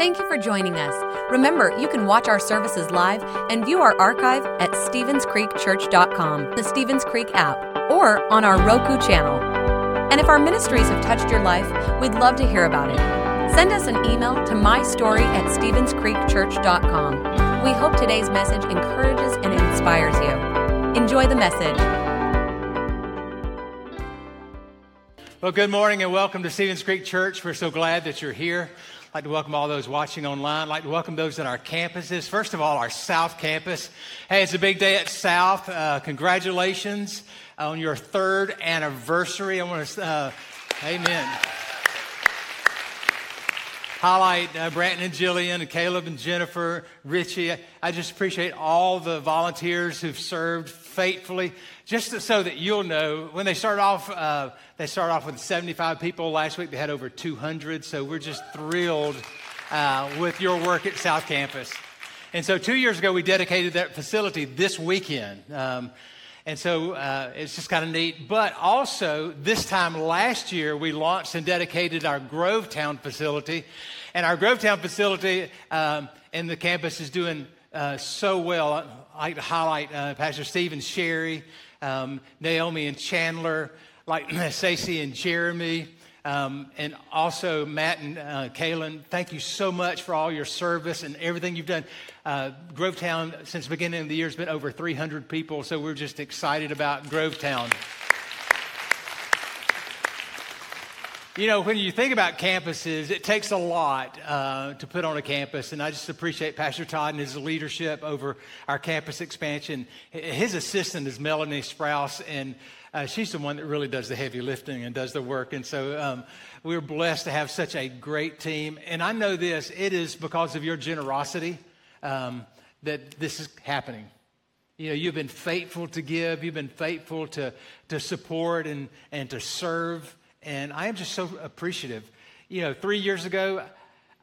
Thank you for joining us. Remember, you can watch our services live and view our archive at StevensCreekChurch.com, the Stevens Creek app, or on our Roku channel. And if our ministries have touched your life, we'd love to hear about it. Send us an email to mystory at StevensCreekChurch.com. We hope today's message encourages and inspires you. Enjoy the message. Well, good morning and welcome to Stevens Creek Church. We're so glad that you're here. I'd like to welcome all those watching online. I'd like to welcome those at our campuses. First of all, our South Campus. Hey, it's a big day at South. Uh, congratulations on your third anniversary. I want to, uh, amen. Highlight uh, Branton and Jillian and Caleb and Jennifer, Richie. I just appreciate all the volunteers who've served faithfully. Just so that you'll know, when they start off, uh, they start off with 75 people. Last week they had over 200. So we're just thrilled uh, with your work at South Campus. And so two years ago, we dedicated that facility this weekend. Um, and so uh, it's just kind of neat. But also, this time last year, we launched and dedicated our Grovetown facility. And our Grovetown facility um, and the campus is doing uh, so well. I'd like to highlight uh, Pastor Stephen Sherry, um, Naomi and Chandler, like Stacey and Jeremy. Um, and also Matt and uh, Kaylin, thank you so much for all your service and everything you've done. Uh, Grovetown, since the beginning of the year, has been over 300 people, so we're just excited about Grovetown. You know, when you think about campuses, it takes a lot uh, to put on a campus, and I just appreciate Pastor Todd and his leadership over our campus expansion. His assistant is Melanie Sprouse, and uh, she's the one that really does the heavy lifting and does the work. And so um, we're blessed to have such a great team. And I know this, it is because of your generosity um, that this is happening. You know, you've been faithful to give, you've been faithful to, to support and, and to serve. And I am just so appreciative. You know, three years ago,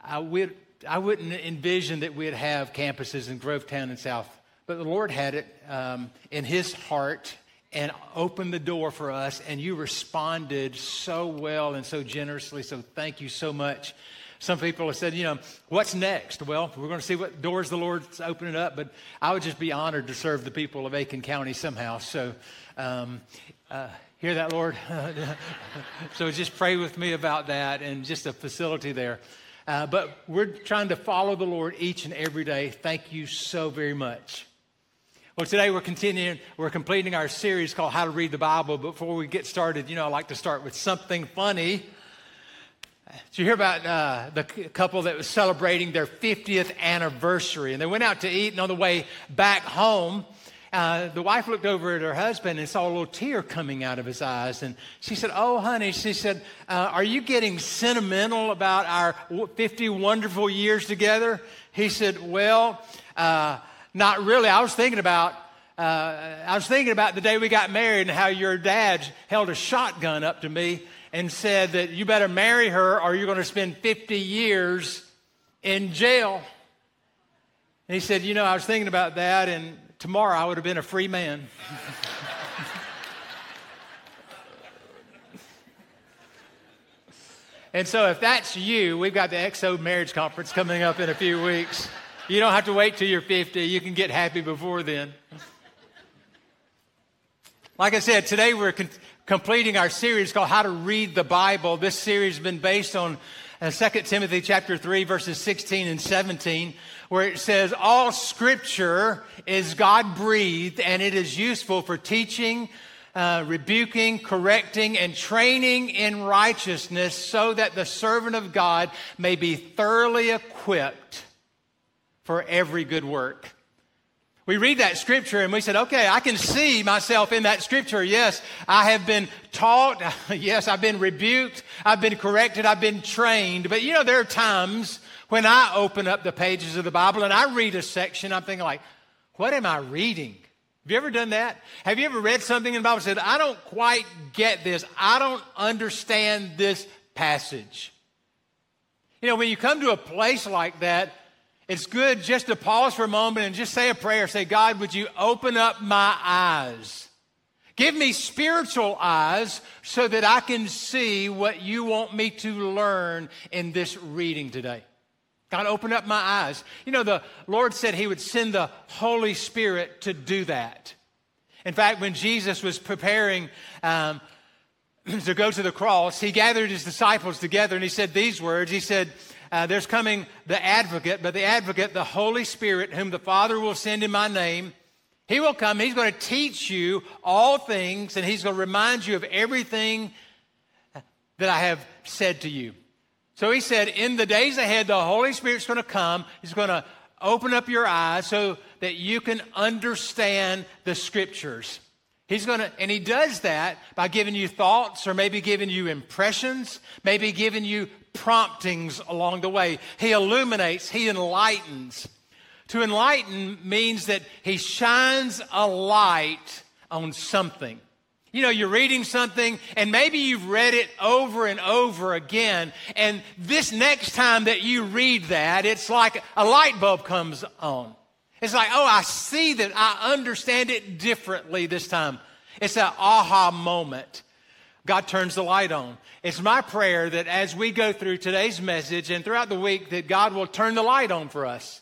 I, would, I wouldn't envision that we'd have campuses in Grovetown and South, but the Lord had it um, in His heart and opened the door for us, and you responded so well and so generously. So thank you so much. Some people have said, you know, what's next? Well, we're going to see what doors the Lord's opening up, but I would just be honored to serve the people of Aiken County somehow. So, um, uh, hear that, Lord? so just pray with me about that and just a facility there. Uh, but we're trying to follow the Lord each and every day. Thank you so very much. Well, today we're continuing, we're completing our series called How to Read the Bible. Before we get started, you know, I like to start with something funny. Did you hear about uh, the couple that was celebrating their 50th anniversary? And they went out to eat, and on the way back home, uh, the wife looked over at her husband and saw a little tear coming out of his eyes. And she said, Oh, honey, she said, uh, Are you getting sentimental about our 50 wonderful years together? He said, Well, uh, not really. I was thinking about uh, I was thinking about the day we got married and how your dad held a shotgun up to me and said that you better marry her or you're going to spend 50 years in jail. And he said, You know, I was thinking about that, and tomorrow I would have been a free man. and so, if that's you, we've got the XO marriage conference coming up in a few weeks. You don't have to wait till you're 50. You can get happy before then. Like I said, today we're con- completing our series called How to Read the Bible. This series has been based on uh, 2 Timothy chapter 3 verses 16 and 17 where it says all scripture is God breathed and it is useful for teaching, uh, rebuking, correcting, and training in righteousness so that the servant of God may be thoroughly equipped for every good work. We read that scripture and we said, okay, I can see myself in that scripture. Yes, I have been taught. Yes, I've been rebuked. I've been corrected. I've been trained. But you know, there are times when I open up the pages of the Bible and I read a section, I'm thinking like, what am I reading? Have you ever done that? Have you ever read something in the Bible and said, I don't quite get this. I don't understand this passage. You know, when you come to a place like that, it's good just to pause for a moment and just say a prayer. Say, God, would you open up my eyes? Give me spiritual eyes so that I can see what you want me to learn in this reading today. God, open up my eyes. You know, the Lord said He would send the Holy Spirit to do that. In fact, when Jesus was preparing um, to go to the cross, He gathered His disciples together and He said these words He said, uh, There's coming the advocate, but the advocate, the Holy Spirit, whom the Father will send in my name. He will come, He's going to teach you all things, and He's going to remind you of everything that I have said to you. So he said, in the days ahead, the Holy Spirit's going to come. He's going to open up your eyes so that you can understand the scriptures. He's going to, and he does that by giving you thoughts or maybe giving you impressions, maybe giving you promptings along the way. He illuminates, he enlightens. To enlighten means that he shines a light on something. You know, you're reading something and maybe you've read it over and over again. And this next time that you read that, it's like a light bulb comes on. It's like, oh, I see that. I understand it differently this time. It's an aha moment. God turns the light on. It's my prayer that as we go through today's message and throughout the week, that God will turn the light on for us.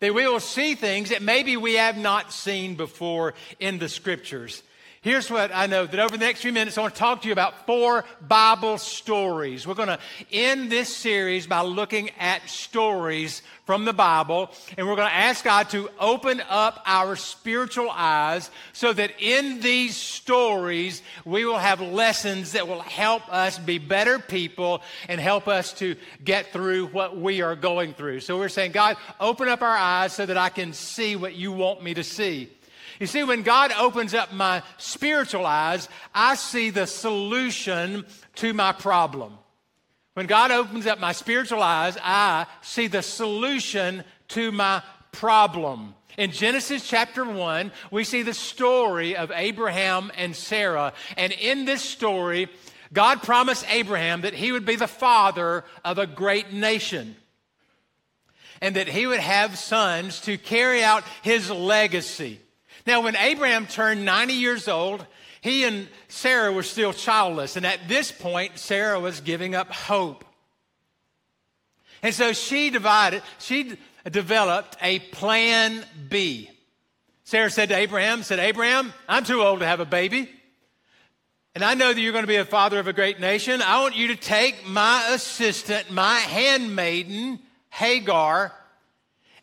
That we will see things that maybe we have not seen before in the scriptures. Here's what I know that over the next few minutes, I want to talk to you about four Bible stories. We're going to end this series by looking at stories from the Bible, and we're going to ask God to open up our spiritual eyes so that in these stories, we will have lessons that will help us be better people and help us to get through what we are going through. So we're saying, God, open up our eyes so that I can see what you want me to see. You see, when God opens up my spiritual eyes, I see the solution to my problem. When God opens up my spiritual eyes, I see the solution to my problem. In Genesis chapter 1, we see the story of Abraham and Sarah. And in this story, God promised Abraham that he would be the father of a great nation and that he would have sons to carry out his legacy. Now, when Abraham turned 90 years old, he and Sarah were still childless. And at this point, Sarah was giving up hope. And so she divided, she developed a plan B. Sarah said to Abraham, said, Abraham, I'm too old to have a baby. And I know that you're going to be a father of a great nation. I want you to take my assistant, my handmaiden, Hagar,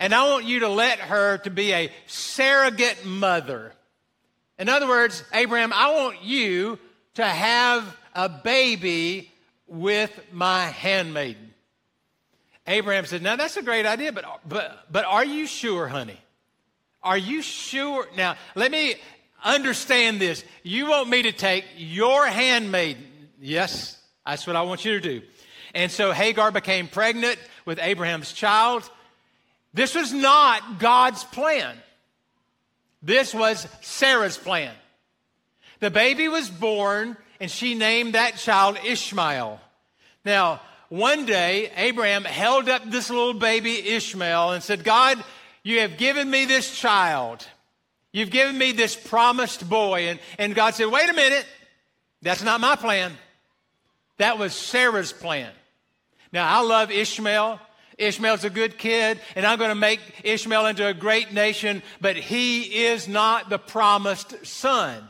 and I want you to let her to be a surrogate mother. In other words, Abraham, I want you to have a baby with my handmaiden. Abraham said, Now that's a great idea, but, but, but are you sure, honey? Are you sure? Now, let me understand this. You want me to take your handmaiden? Yes, that's what I want you to do. And so Hagar became pregnant with Abraham's child. This was not God's plan. This was Sarah's plan. The baby was born, and she named that child Ishmael. Now, one day, Abraham held up this little baby Ishmael and said, God, you have given me this child. You've given me this promised boy. And, and God said, wait a minute. That's not my plan. That was Sarah's plan. Now, I love Ishmael. Ishmael's a good kid, and I'm going to make Ishmael into a great nation, but he is not the promised son.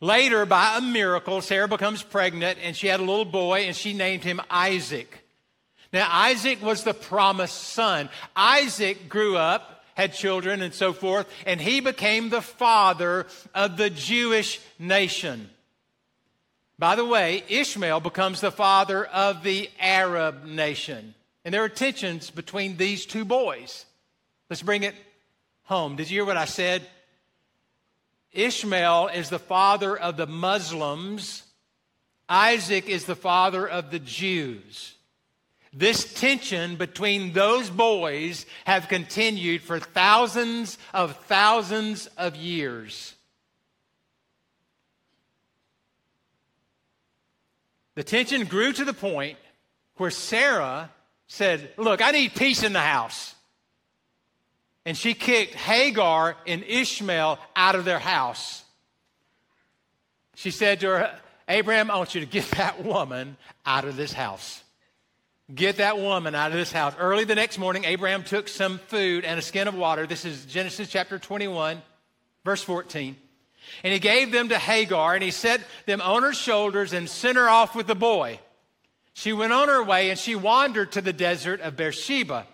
Later, by a miracle, Sarah becomes pregnant, and she had a little boy, and she named him Isaac. Now, Isaac was the promised son. Isaac grew up, had children, and so forth, and he became the father of the Jewish nation. By the way, Ishmael becomes the father of the Arab nation. And there are tensions between these two boys. Let's bring it home. Did you hear what I said? Ishmael is the father of the Muslims, Isaac is the father of the Jews. This tension between those boys have continued for thousands of thousands of years. The tension grew to the point where Sarah said, Look, I need peace in the house. And she kicked Hagar and Ishmael out of their house. She said to her, Abraham, I want you to get that woman out of this house. Get that woman out of this house. Early the next morning, Abraham took some food and a skin of water. This is Genesis chapter 21, verse 14. And he gave them to Hagar, and he set them on her shoulders and sent her off with the boy. She went on her way, and she wandered to the desert of Beersheba.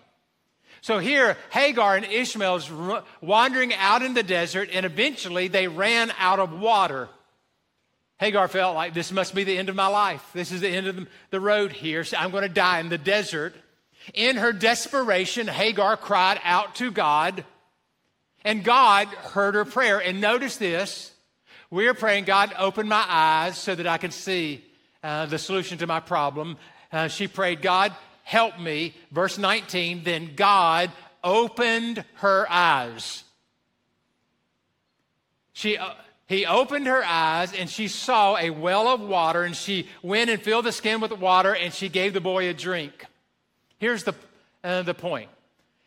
So here, Hagar and Ishmael's wandering out in the desert, and eventually they ran out of water. Hagar felt like this must be the end of my life. This is the end of the road here. So I'm going to die in the desert. In her desperation, Hagar cried out to God, and God heard her prayer. And notice this we are praying, God, open my eyes so that I can see uh, the solution to my problem. Uh, she prayed, God, help me. Verse 19, then God opened her eyes. She, uh, he opened her eyes and she saw a well of water and she went and filled the skin with water and she gave the boy a drink. Here's the, uh, the point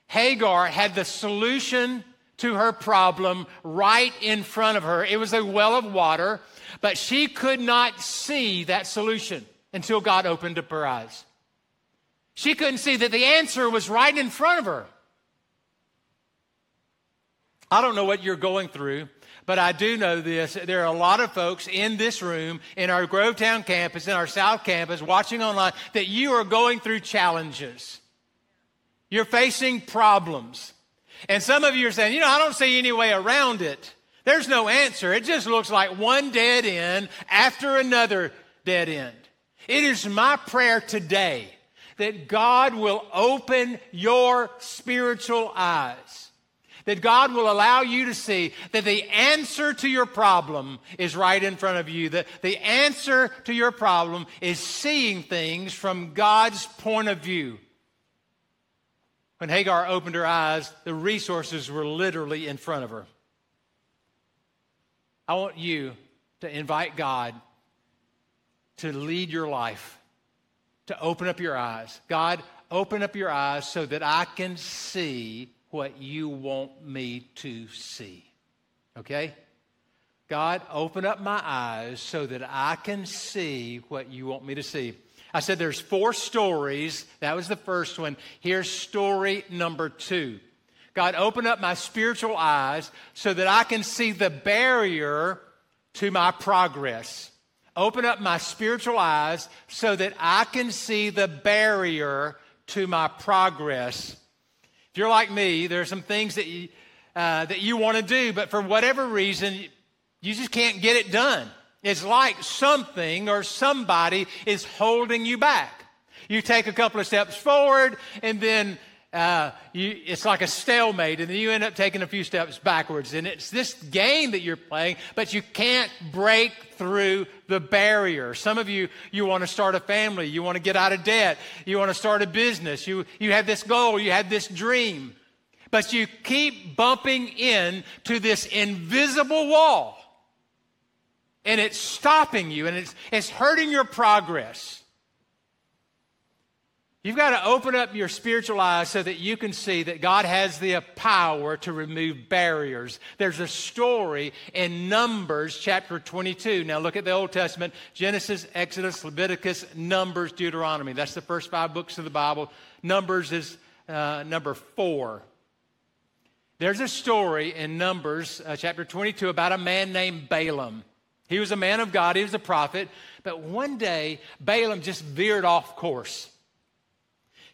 Hagar had the solution to her problem right in front of her. It was a well of water, but she could not see that solution until God opened up her eyes. She couldn't see that the answer was right in front of her. I don't know what you're going through, but I do know this. There are a lot of folks in this room, in our Grovetown campus, in our South campus, watching online, that you are going through challenges. You're facing problems. And some of you are saying, you know, I don't see any way around it. There's no answer. It just looks like one dead end after another dead end. It is my prayer today that God will open your spiritual eyes. That God will allow you to see that the answer to your problem is right in front of you. That the answer to your problem is seeing things from God's point of view. When Hagar opened her eyes, the resources were literally in front of her. I want you to invite God to lead your life to open up your eyes. God, open up your eyes so that I can see what you want me to see. Okay? God, open up my eyes so that I can see what you want me to see. I said there's four stories. That was the first one. Here's story number two. God, open up my spiritual eyes so that I can see the barrier to my progress open up my spiritual eyes so that I can see the barrier to my progress. If you're like me, there are some things that you, uh, that you want to do, but for whatever reason, you just can't get it done. It's like something or somebody is holding you back. You take a couple of steps forward, and then uh, you, it's like a stalemate, and then you end up taking a few steps backwards. And it's this game that you're playing, but you can't break through the barrier. Some of you, you want to start a family, you want to get out of debt, you want to start a business, you, you have this goal, you have this dream, but you keep bumping in to this invisible wall. And it's stopping you and it's, it's hurting your progress. You've got to open up your spiritual eyes so that you can see that God has the power to remove barriers. There's a story in Numbers chapter 22. Now look at the Old Testament Genesis, Exodus, Leviticus, Numbers, Deuteronomy. That's the first five books of the Bible. Numbers is uh, number four. There's a story in Numbers uh, chapter 22 about a man named Balaam. He was a man of God, he was a prophet, but one day Balaam just veered off course.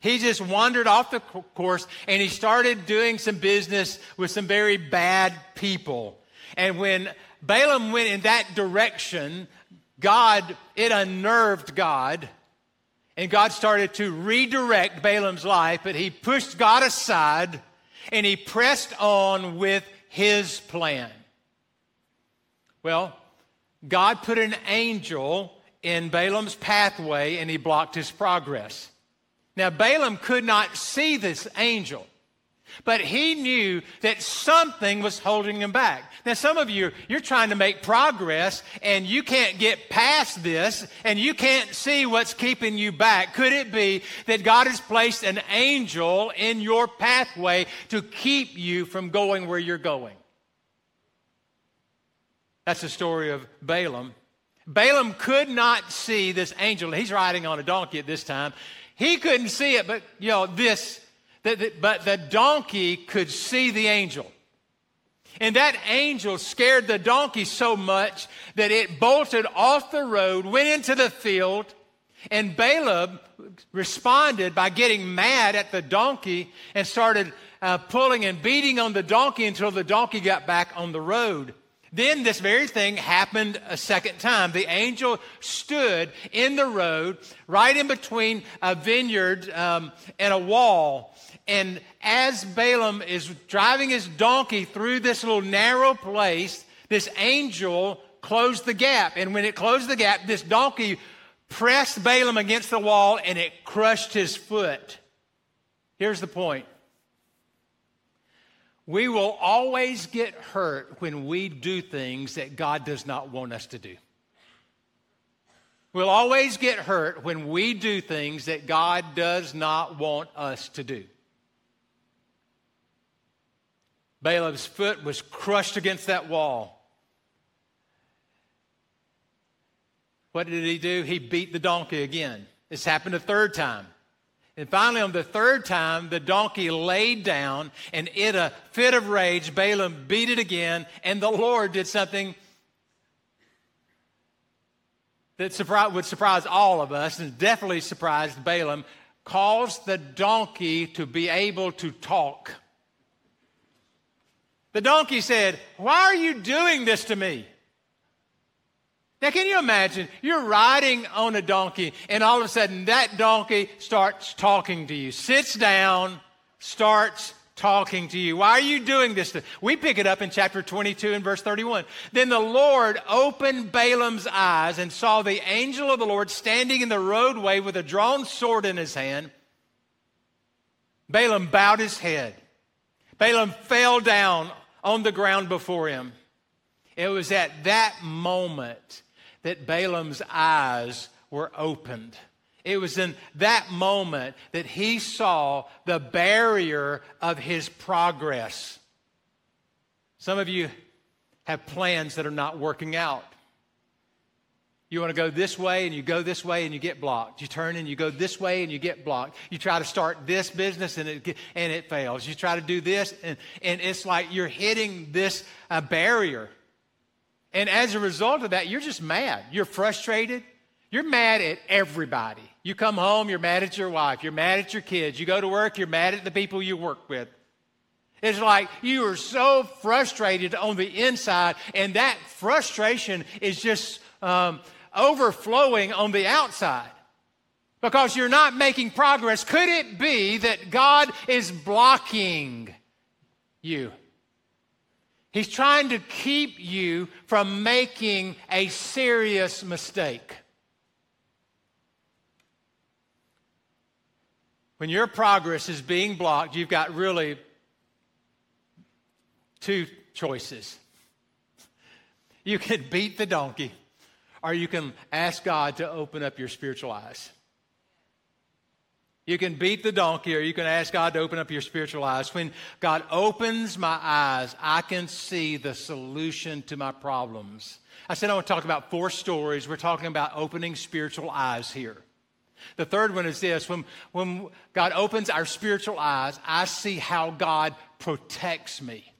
He just wandered off the course and he started doing some business with some very bad people. And when Balaam went in that direction, God, it unnerved God. And God started to redirect Balaam's life, but he pushed God aside and he pressed on with his plan. Well, God put an angel in Balaam's pathway and he blocked his progress. Now, Balaam could not see this angel, but he knew that something was holding him back. Now, some of you, you're trying to make progress and you can't get past this and you can't see what's keeping you back. Could it be that God has placed an angel in your pathway to keep you from going where you're going? That's the story of Balaam. Balaam could not see this angel. He's riding on a donkey at this time. He couldn't see it, but you know, this, that, that, but the donkey could see the angel. And that angel scared the donkey so much that it bolted off the road, went into the field, and Balaam responded by getting mad at the donkey and started uh, pulling and beating on the donkey until the donkey got back on the road. Then this very thing happened a second time. The angel stood in the road, right in between a vineyard um, and a wall. And as Balaam is driving his donkey through this little narrow place, this angel closed the gap. And when it closed the gap, this donkey pressed Balaam against the wall and it crushed his foot. Here's the point we will always get hurt when we do things that God does not want us to do. We'll always get hurt when we do things that God does not want us to do. Balaam's foot was crushed against that wall. What did he do? He beat the donkey again. This happened a third time. And finally, on the third time, the donkey laid down and in a fit of rage, Balaam beat it again, and the Lord did something that would surprise all of us and definitely surprised Balaam, caused the donkey to be able to talk. The donkey said, Why are you doing this to me? Now, can you imagine? You're riding on a donkey, and all of a sudden that donkey starts talking to you, sits down, starts talking to you. Why are you doing this? We pick it up in chapter 22 and verse 31. Then the Lord opened Balaam's eyes and saw the angel of the Lord standing in the roadway with a drawn sword in his hand. Balaam bowed his head. Balaam fell down on the ground before him. It was at that moment that Balaam's eyes were opened. It was in that moment that he saw the barrier of his progress. Some of you have plans that are not working out. You want to go this way and you go this way and you get blocked. You turn and you go this way and you get blocked. You try to start this business and it, and it fails. You try to do this and, and it's like you're hitting this uh, barrier. And as a result of that, you're just mad. You're frustrated. You're mad at everybody. You come home, you're mad at your wife. You're mad at your kids. You go to work, you're mad at the people you work with. It's like you are so frustrated on the inside, and that frustration is just um, overflowing on the outside because you're not making progress. Could it be that God is blocking you? He's trying to keep you from making a serious mistake. When your progress is being blocked, you've got really two choices. You can beat the donkey, or you can ask God to open up your spiritual eyes. You can beat the donkey or you can ask God to open up your spiritual eyes. When God opens my eyes, I can see the solution to my problems. I said I want to talk about four stories. We're talking about opening spiritual eyes here. The third one is this when, when God opens our spiritual eyes, I see how God protects me.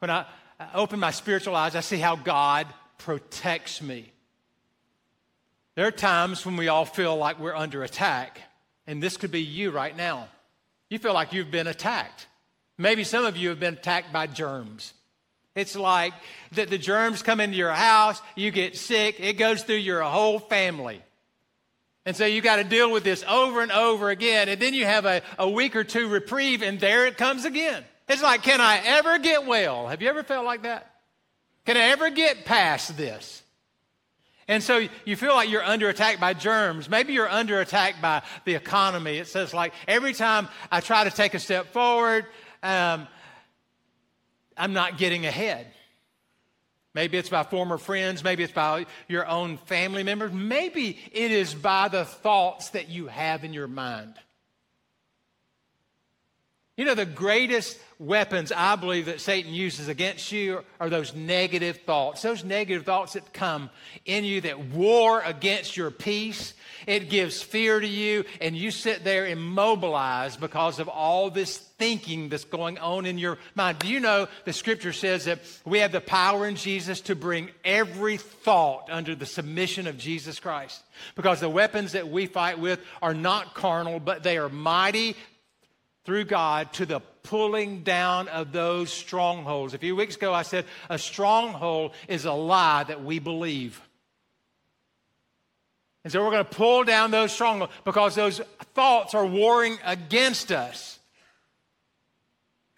When I open my spiritual eyes, I see how God protects me. There are times when we all feel like we're under attack. And this could be you right now. You feel like you've been attacked. Maybe some of you have been attacked by germs. It's like that the germs come into your house, you get sick, it goes through your whole family. And so you got to deal with this over and over again. And then you have a, a week or two reprieve, and there it comes again. It's like, can I ever get well? Have you ever felt like that? Can I ever get past this? And so you feel like you're under attack by germs. Maybe you're under attack by the economy. It says, like, every time I try to take a step forward, um, I'm not getting ahead. Maybe it's by former friends. Maybe it's by your own family members. Maybe it is by the thoughts that you have in your mind. You know, the greatest weapons I believe that Satan uses against you are those negative thoughts. Those negative thoughts that come in you that war against your peace. It gives fear to you, and you sit there immobilized because of all this thinking that's going on in your mind. Do you know the scripture says that we have the power in Jesus to bring every thought under the submission of Jesus Christ? Because the weapons that we fight with are not carnal, but they are mighty through God to the pulling down of those strongholds. A few weeks ago, I said a stronghold is a lie that we believe. And so we're going to pull down those strongholds because those thoughts are warring against us.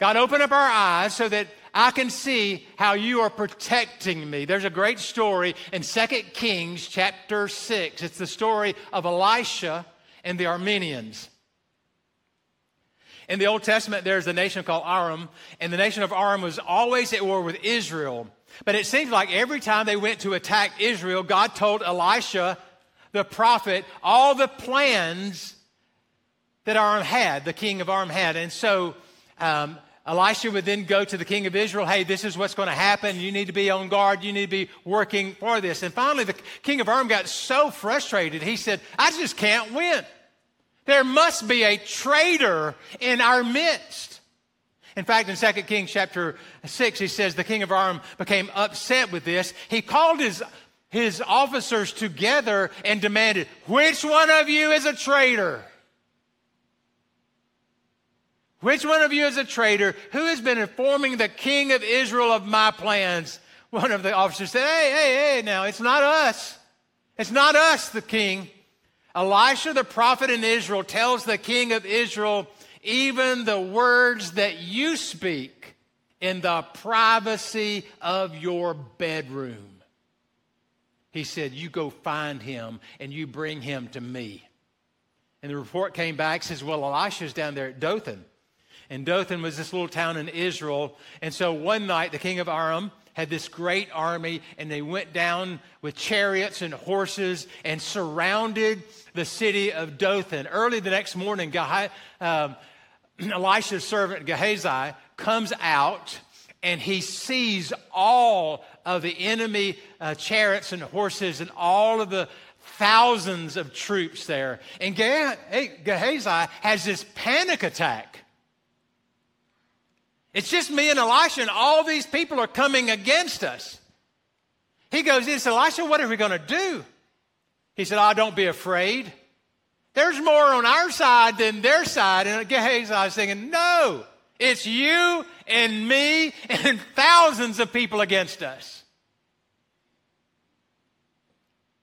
God, open up our eyes so that I can see how you are protecting me. There's a great story in 2 Kings chapter 6. It's the story of Elisha and the Arameans. In the Old Testament, there's a nation called Aram, and the nation of Aram was always at war with Israel. But it seems like every time they went to attack Israel, God told Elisha, the prophet, all the plans that Aram had, the king of Aram had. And so um, Elisha would then go to the king of Israel, hey, this is what's going to happen. You need to be on guard. You need to be working for this. And finally, the king of Aram got so frustrated, he said, I just can't win. There must be a traitor in our midst. In fact, in 2 Kings chapter 6, he says the king of Aram became upset with this. He called his, his officers together and demanded, Which one of you is a traitor? Which one of you is a traitor? Who has been informing the king of Israel of my plans? One of the officers said, Hey, hey, hey, now, it's not us. It's not us, the king. Elisha, the prophet in Israel, tells the king of Israel, even the words that you speak in the privacy of your bedroom. He said, You go find him and you bring him to me. And the report came back, says, Well, Elisha's down there at Dothan. And Dothan was this little town in Israel. And so one night, the king of Aram had this great army, and they went down with chariots and horses and surrounded the city of Dothan. Early the next morning, um, Elisha's servant Gehazi comes out and he sees all of the enemy uh, chariots and horses and all of the thousands of troops there. And Gehazi has this panic attack. It's just me and Elisha, and all these people are coming against us. He goes, It's Elisha, what are we going to do? He said, Oh, don't be afraid. There's more on our side than their side. And Gehazi was thinking, No, it's you and me and thousands of people against us.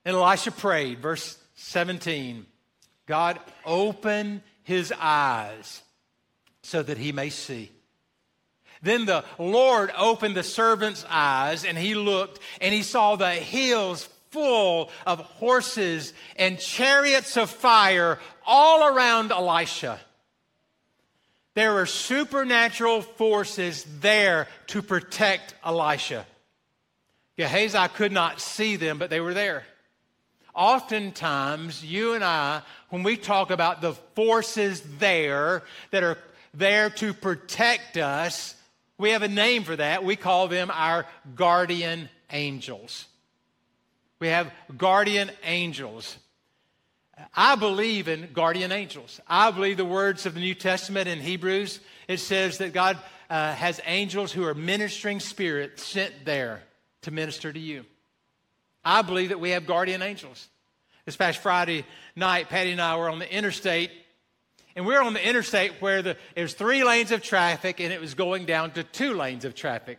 And Elisha prayed, verse 17 God, open his eyes so that he may see. Then the Lord opened the servant's eyes, and he looked, and he saw the hills full of horses and chariots of fire all around Elisha. There were supernatural forces there to protect Elisha. Gehazi could not see them, but they were there. Oftentimes, you and I, when we talk about the forces there that are there to protect us, we have a name for that. We call them our guardian angels. We have guardian angels. I believe in guardian angels. I believe the words of the New Testament in Hebrews, it says that God uh, has angels who are ministering spirits sent there to minister to you. I believe that we have guardian angels. This past Friday night, Patty and I were on the interstate and we are on the interstate where the, three lanes of traffic and it was going down to two lanes of traffic.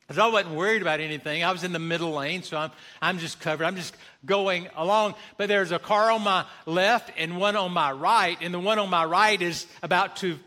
Because I wasn't worried about anything. I was in the middle lane, so I'm, I'm just covered. I'm just going along. But there's a car on my left and one on my right, and the one on my right is about to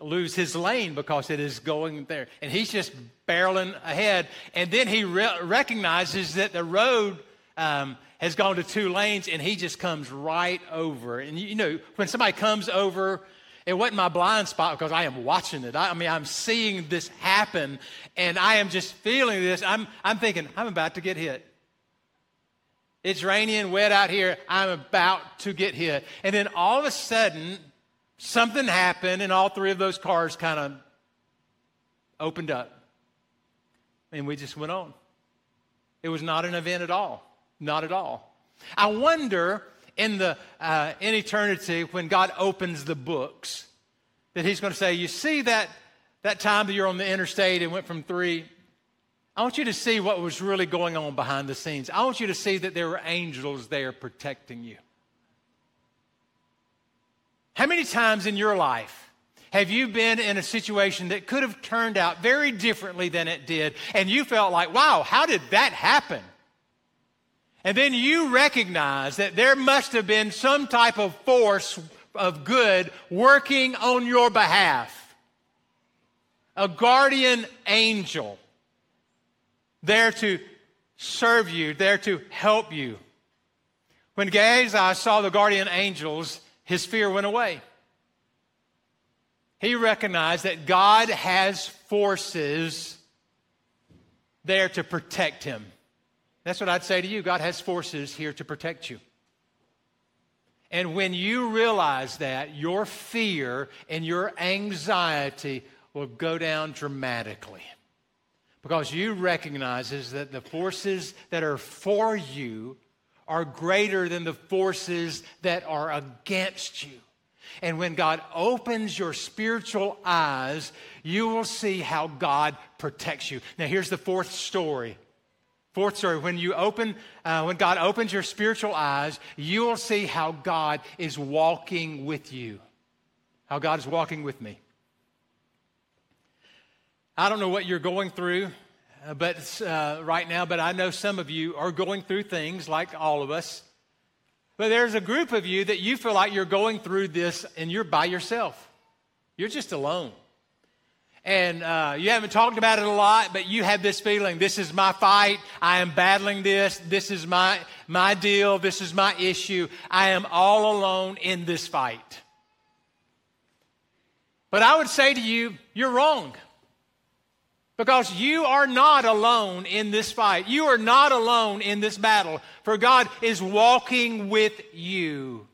lose his lane because it is going there. And he's just barreling ahead. And then he re- recognizes that the road um, has gone to two lanes and he just comes right over. And you know, when somebody comes over, it wasn't my blind spot because I am watching it. I, I, mean, I'm seeing this happen and I am just feeling this. I'm, I'm thinking, I'm about to get hit. It's rainy and wet out here. I'm about to get hit. And then all of a sudden, something happened, and all three of those cars kind of opened up. And we just went on. It was not an event at all. Not at all. I wonder in the uh, in eternity when God opens the books that He's going to say, "You see that that time that you're on the interstate and went from three I want you to see what was really going on behind the scenes. I want you to see that there were angels there protecting you. How many times in your life have you been in a situation that could have turned out very differently than it did, and you felt like, wow, how did that happen? And then you recognize that there must have been some type of force of good working on your behalf. A guardian angel there to serve you, there to help you. When Gehazi saw the guardian angels, his fear went away. He recognized that God has forces there to protect him. That's what I'd say to you. God has forces here to protect you. And when you realize that, your fear and your anxiety will go down dramatically because you recognizes that the forces that are for you are greater than the forces that are against you. And when God opens your spiritual eyes, you will see how God protects you. Now, here's the fourth story. Fourth story, when you open, uh, when God opens your spiritual eyes, you will see how God is walking with you. How God is walking with me. I don't know what you're going through uh, but uh, right now, but I know some of you are going through things like all of us. But there's a group of you that you feel like you're going through this and you're by yourself. You're just alone. And uh, you haven't talked about it a lot, but you have this feeling this is my fight. I am battling this. This is my, my deal. This is my issue. I am all alone in this fight. But I would say to you, you're wrong. Because you are not alone in this fight. You are not alone in this battle, for God is walking with you.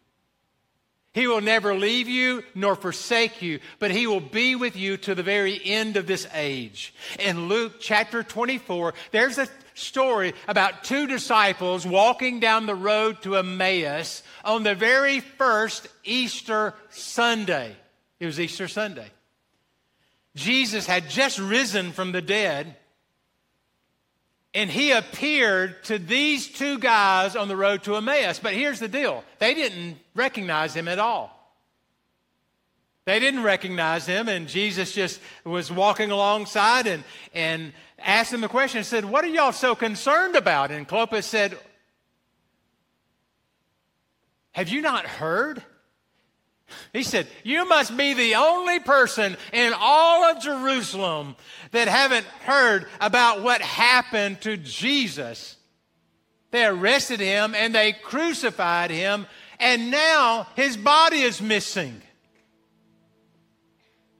He will never leave you nor forsake you, but He will be with you to the very end of this age. In Luke chapter 24, there's a story about two disciples walking down the road to Emmaus on the very first Easter Sunday. It was Easter Sunday. Jesus had just risen from the dead, and he appeared to these two guys on the road to Emmaus. But here's the deal they didn't recognize him at all. They didn't recognize him, and Jesus just was walking alongside and, and asked them a question and said, What are y'all so concerned about? And Cleopas said, Have you not heard? He said, You must be the only person in all of Jerusalem that haven't heard about what happened to Jesus. They arrested him and they crucified him, and now his body is missing.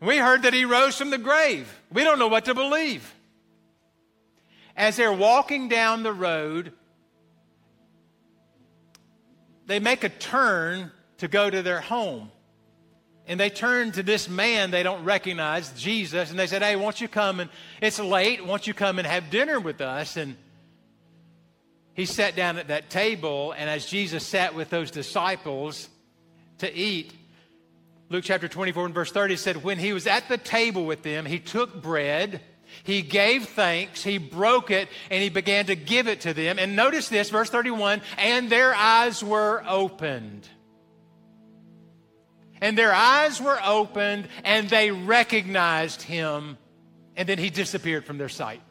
We heard that he rose from the grave. We don't know what to believe. As they're walking down the road, they make a turn to go to their home. And they turn to this man they don't recognize, Jesus, and they said, Hey, won't you come and it's late, won't you come and have dinner with us? And he sat down at that table, and as Jesus sat with those disciples to eat, Luke chapter 24 and verse 30 said, When he was at the table with them, he took bread, he gave thanks, he broke it, and he began to give it to them. And notice this, verse 31 and their eyes were opened and their eyes were opened and they recognized him, and then he disappeared from their sight.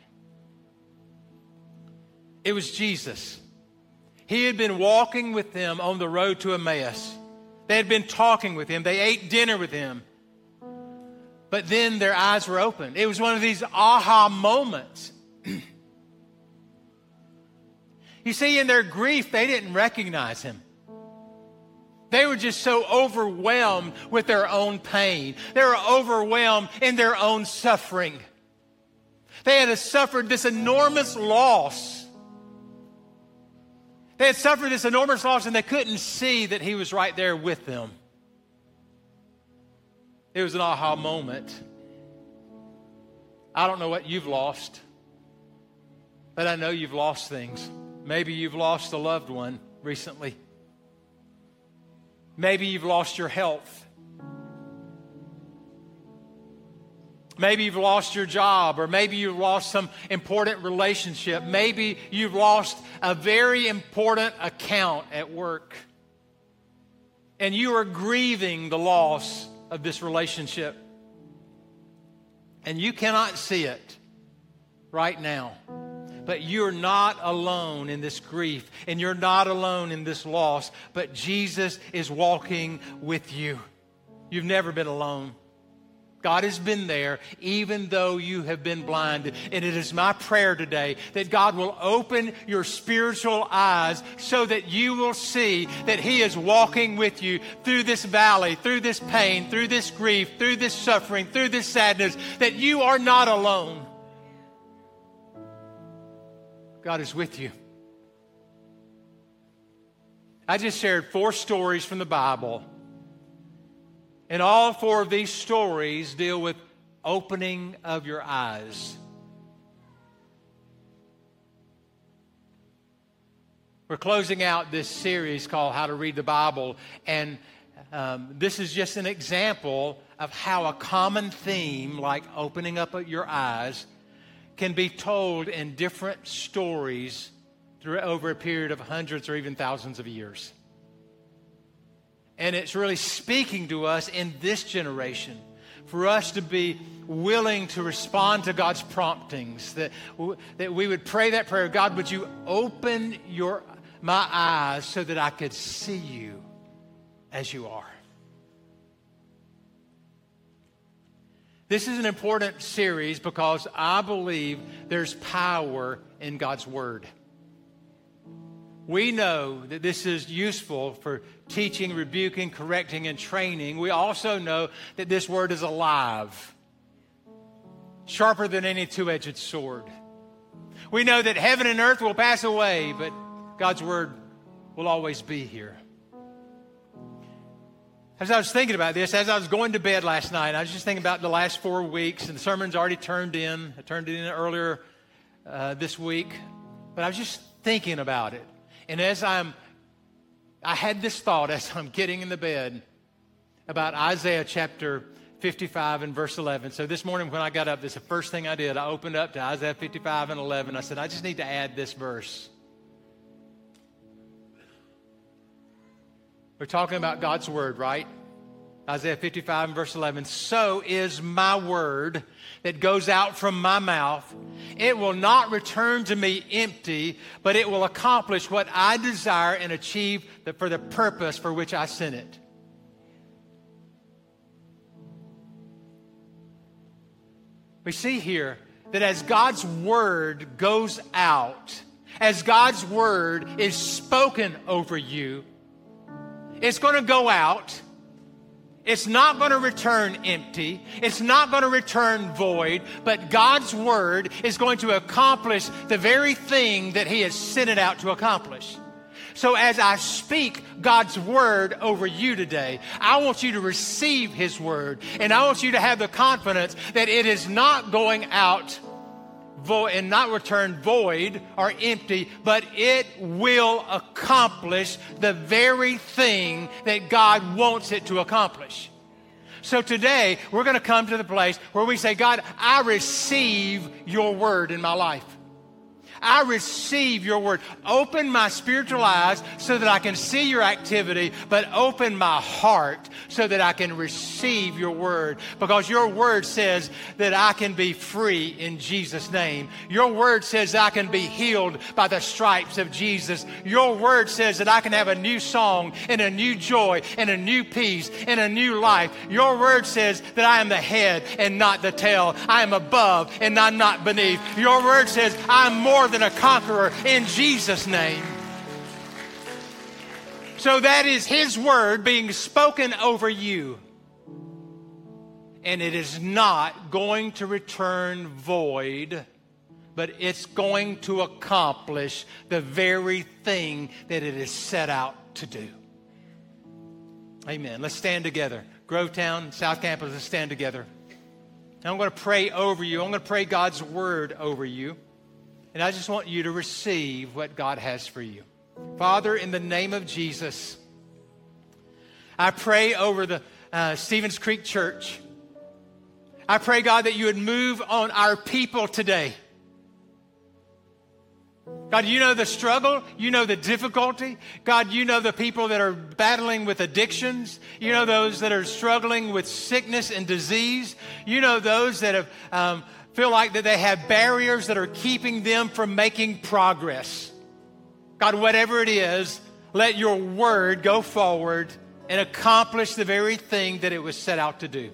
It was Jesus. He had been walking with them on the road to Emmaus. They had been talking with him, they ate dinner with him. But then their eyes were opened. It was one of these aha moments. you see, in their grief, they didn't recognize him. They were just so overwhelmed with their own pain. They were overwhelmed in their own suffering. They had suffered this enormous loss. They had suffered this enormous loss and they couldn't see that he was right there with them. It was an aha moment. I don't know what you've lost, but I know you've lost things. Maybe you've lost a loved one recently. Maybe you've lost your health. Maybe you've lost your job, or maybe you've lost some important relationship. Maybe you've lost a very important account at work. And you are grieving the loss of this relationship. And you cannot see it right now. But you're not alone in this grief, and you're not alone in this loss. But Jesus is walking with you. You've never been alone. God has been there even though you have been blinded. And it is my prayer today that God will open your spiritual eyes so that you will see that He is walking with you through this valley, through this pain, through this grief, through this suffering, through this sadness, that you are not alone. God is with you. I just shared four stories from the Bible and all four of these stories deal with opening of your eyes. We're closing out this series called How to Read the Bible, and um, this is just an example of how a common theme, like opening up your eyes, can be told in different stories through, over a period of hundreds or even thousands of years. And it's really speaking to us in this generation for us to be willing to respond to God's promptings, that, that we would pray that prayer God, would you open your, my eyes so that I could see you as you are? This is an important series because I believe there's power in God's Word. We know that this is useful for teaching, rebuking, correcting, and training. We also know that this word is alive, sharper than any two edged sword. We know that heaven and earth will pass away, but God's word will always be here. As I was thinking about this, as I was going to bed last night, I was just thinking about the last four weeks, and the sermon's already turned in. I turned it in earlier uh, this week, but I was just thinking about it. And as I'm, I had this thought as I'm getting in the bed about Isaiah chapter 55 and verse 11. So this morning when I got up, this is the first thing I did. I opened up to Isaiah 55 and 11. I said, I just need to add this verse. We're talking about God's word, right? Isaiah 55 and verse 11. So is my word that goes out from my mouth. It will not return to me empty, but it will accomplish what I desire and achieve for the purpose for which I sent it. We see here that as God's word goes out, as God's word is spoken over you, it's going to go out it's not going to return empty. It's not going to return void, but God's word is going to accomplish the very thing that He has sent it out to accomplish. So as I speak God's word over you today, I want you to receive His word and I want you to have the confidence that it is not going out and not return void or empty, but it will accomplish the very thing that God wants it to accomplish. So today, we're going to come to the place where we say, God, I receive your word in my life. I receive your word. Open my spiritual eyes so that I can see your activity, but open my heart so that I can receive your word. Because your word says that I can be free in Jesus' name. Your word says I can be healed by the stripes of Jesus. Your word says that I can have a new song and a new joy and a new peace and a new life. Your word says that I am the head and not the tail. I am above and I'm not beneath. Your word says I'm more than than a conqueror in Jesus' name. So that is His word being spoken over you. And it is not going to return void, but it's going to accomplish the very thing that it is set out to do. Amen. Let's stand together. Grovetown, South Campus, let's stand together. I'm going to pray over you. I'm going to pray God's word over you. And I just want you to receive what God has for you. Father, in the name of Jesus, I pray over the uh, Stevens Creek Church. I pray, God, that you would move on our people today. God, you know the struggle. You know the difficulty. God, you know the people that are battling with addictions. You know those that are struggling with sickness and disease. You know those that have, um, feel like that they have barriers that are keeping them from making progress. God, whatever it is, let your word go forward and accomplish the very thing that it was set out to do.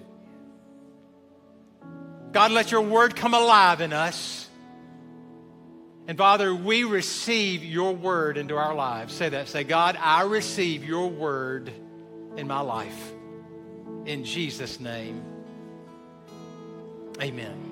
God, let your word come alive in us. And Father, we receive your word into our lives. Say that. Say, God, I receive your word in my life. In Jesus' name. Amen.